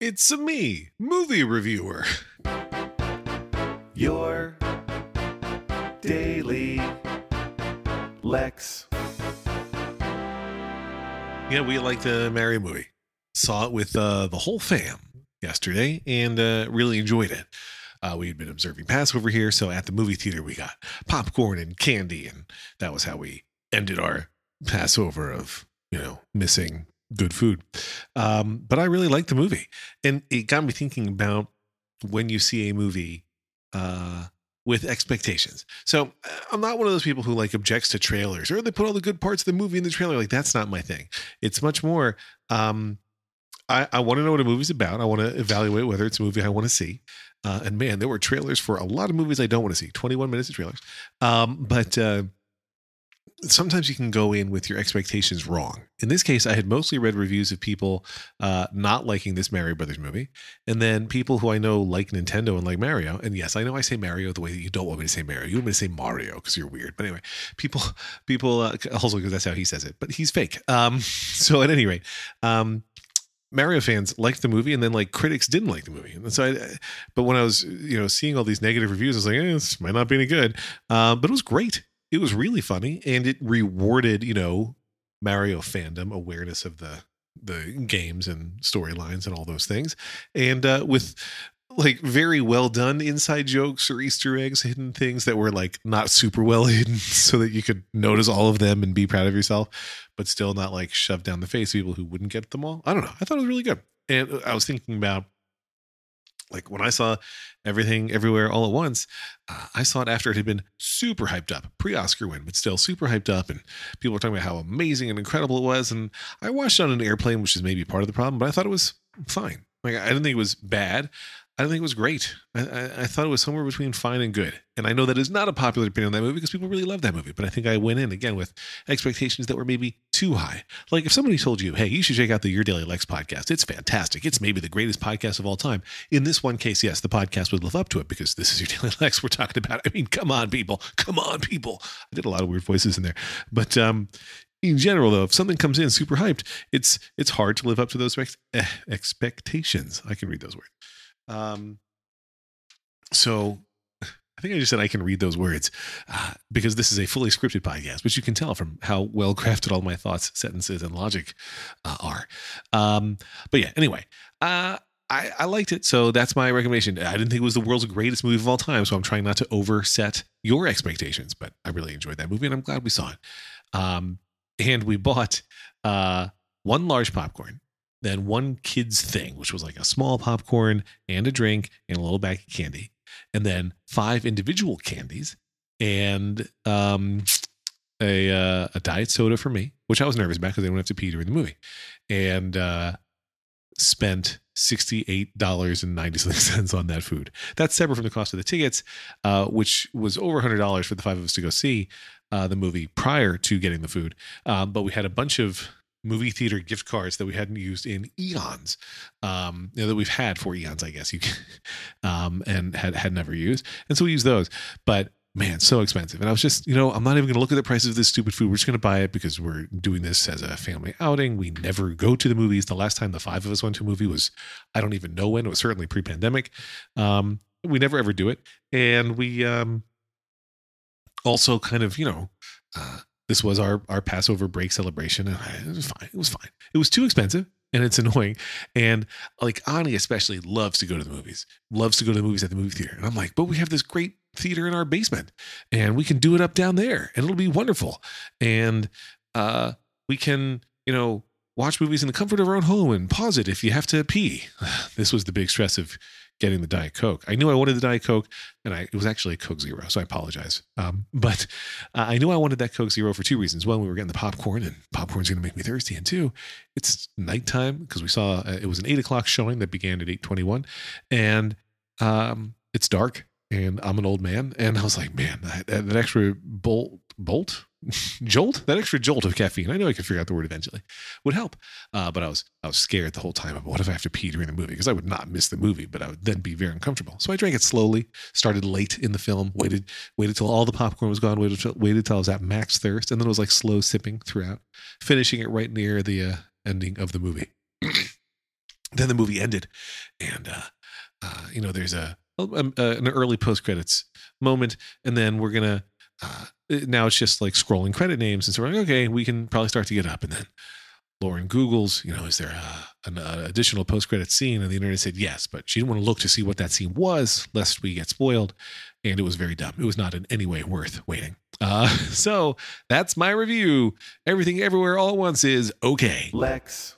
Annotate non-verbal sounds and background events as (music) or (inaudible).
It's a me, movie reviewer. Your daily Lex. Yeah, we like the Mario movie. Saw it with uh, the whole fam yesterday and uh, really enjoyed it. Uh, we had been observing Passover here, so at the movie theater we got popcorn and candy, and that was how we ended our Passover of you know missing good food. Um, but I really liked the movie, and it got me thinking about when you see a movie uh, with expectations. So uh, I'm not one of those people who like objects to trailers or they put all the good parts of the movie in the trailer. Like that's not my thing. It's much more. Um, I, I want to know what a movie's about. I want to evaluate whether it's a movie I want to see. Uh, and man, there were trailers for a lot of movies I don't want to see. 21 minutes of trailers. Um, but uh, sometimes you can go in with your expectations wrong. In this case, I had mostly read reviews of people uh, not liking this Mario Brothers movie, and then people who I know like Nintendo and like Mario. And yes, I know I say Mario the way that you don't want me to say Mario. You want me to say Mario because you're weird. But anyway, people, (laughs) people uh, also because that's how he says it. But he's fake. Um, (laughs) so at any rate, um, Mario fans liked the movie, and then like critics didn't like the movie. And so, I, but when I was you know seeing all these negative reviews, I was like, eh, this might not be any good. Uh, but it was great it was really funny and it rewarded you know mario fandom awareness of the the games and storylines and all those things. And uh, with like very well done inside jokes or easter eggs hidden things that were like not super well (laughs) hidden so that you could notice all of them and be proud of yourself but still not like shoved down the face people who wouldn't get them all. I don't know. I thought it was really good. And i was thinking about like when I saw everything everywhere all at once, uh, I saw it after it had been super hyped up, pre Oscar win, but still super hyped up. And people were talking about how amazing and incredible it was. And I watched it on an airplane, which is maybe part of the problem, but I thought it was fine. Like I didn't think it was bad. I think it was great. I, I, I, thought it was somewhere between fine and good. And I know that is not a popular opinion on that movie because people really love that movie. But I think I went in again with expectations that were maybe too high. Like if somebody told you, hey, you should check out the Your Daily Lex podcast, it's fantastic. It's maybe the greatest podcast of all time. In this one case, yes, the podcast would live up to it because this is Your Daily Lex we're talking about. I mean, come on, people. Come on, people. I did a lot of weird voices in there. But um, in general though if something comes in super hyped it's it's hard to live up to those ex- eh, expectations i can read those words um so I think I just said I can read those words uh, because this is a fully scripted podcast, which you can tell from how well (laughs) crafted all my thoughts, sentences, and logic uh, are. Um, but yeah, anyway, uh, I, I, liked it. So that's my recommendation. I didn't think it was the world's greatest movie of all time. So I'm trying not to overset your expectations, but I really enjoyed that movie and I'm glad we saw it. Um, and we bought uh, one large popcorn then one kid's thing, which was like a small popcorn and a drink and a little bag of candy and then five individual candies and um, a uh, a diet soda for me, which I was nervous about because I don't have to pee during the movie, and uh, spent sixty eight dollars and ninety six cents on that food. That's separate from the cost of the tickets, uh, which was over hundred dollars for the five of us to go see uh, the movie prior to getting the food. Um, but we had a bunch of movie theater gift cards that we hadn't used in eons, um, you know, that we've had for eons, I guess you, can, (laughs) um, and had had never used, and so we use those. But man, so expensive. And I was just, you know, I'm not even going to look at the prices of this stupid food. We're just going to buy it because we're doing this as a family outing. We never go to the movies. The last time the five of us went to a movie was, I don't even know when. It was certainly pre-pandemic. Um, we never ever do it, and we um, also kind of, you know. Uh, this was our our Passover break celebration, and it was fine. It was fine. It was too expensive, and it's (laughs) annoying. And like Ani especially loves to go to the movies, loves to go to the movies at the movie theater. And I'm like, but we have this great theater in our basement, and we can do it up down there, and it'll be wonderful. And uh, we can, you know, watch movies in the comfort of our own home and pause it if you have to pee. (sighs) This was the big stress of getting the Diet Coke. I knew I wanted the Diet Coke, and I, it was actually Coke Zero, so I apologize. Um, (laughs) but uh, I knew I wanted that Coke Zero for two reasons. One, we were getting the popcorn, and popcorn's going to make me thirsty. And two, it's nighttime because we saw uh, it was an eight o'clock showing that began at eight twenty-one, and um, it's dark, and I'm an old man, and I was like, man, that, that extra bolt bolt jolt? That extra jolt of caffeine. I know i could figure out the word eventually. Would help. Uh, but i was i was scared the whole time of what if i have to pee during the movie? Because i would not miss the movie but i would then be very uncomfortable. So i drank it slowly started late in the film waited waited till all the popcorn was gone waited till, waited till i was at max thirst and then it was like slow sipping throughout finishing it right near the uh, ending of the movie. Then the movie ended, and uh, uh, you know, there's a, a, a an early post credits moment, and then we're gonna uh, now it's just like scrolling credit names, and so we're like, okay, we can probably start to get up, and then Lauren Googles, you know, is there a, an uh, additional post credit scene? And the internet said yes, but she didn't want to look to see what that scene was, lest we get spoiled. And it was very dumb. It was not in any way worth waiting. Uh, (laughs) so that's my review. Everything, everywhere, all at once is okay. Lex.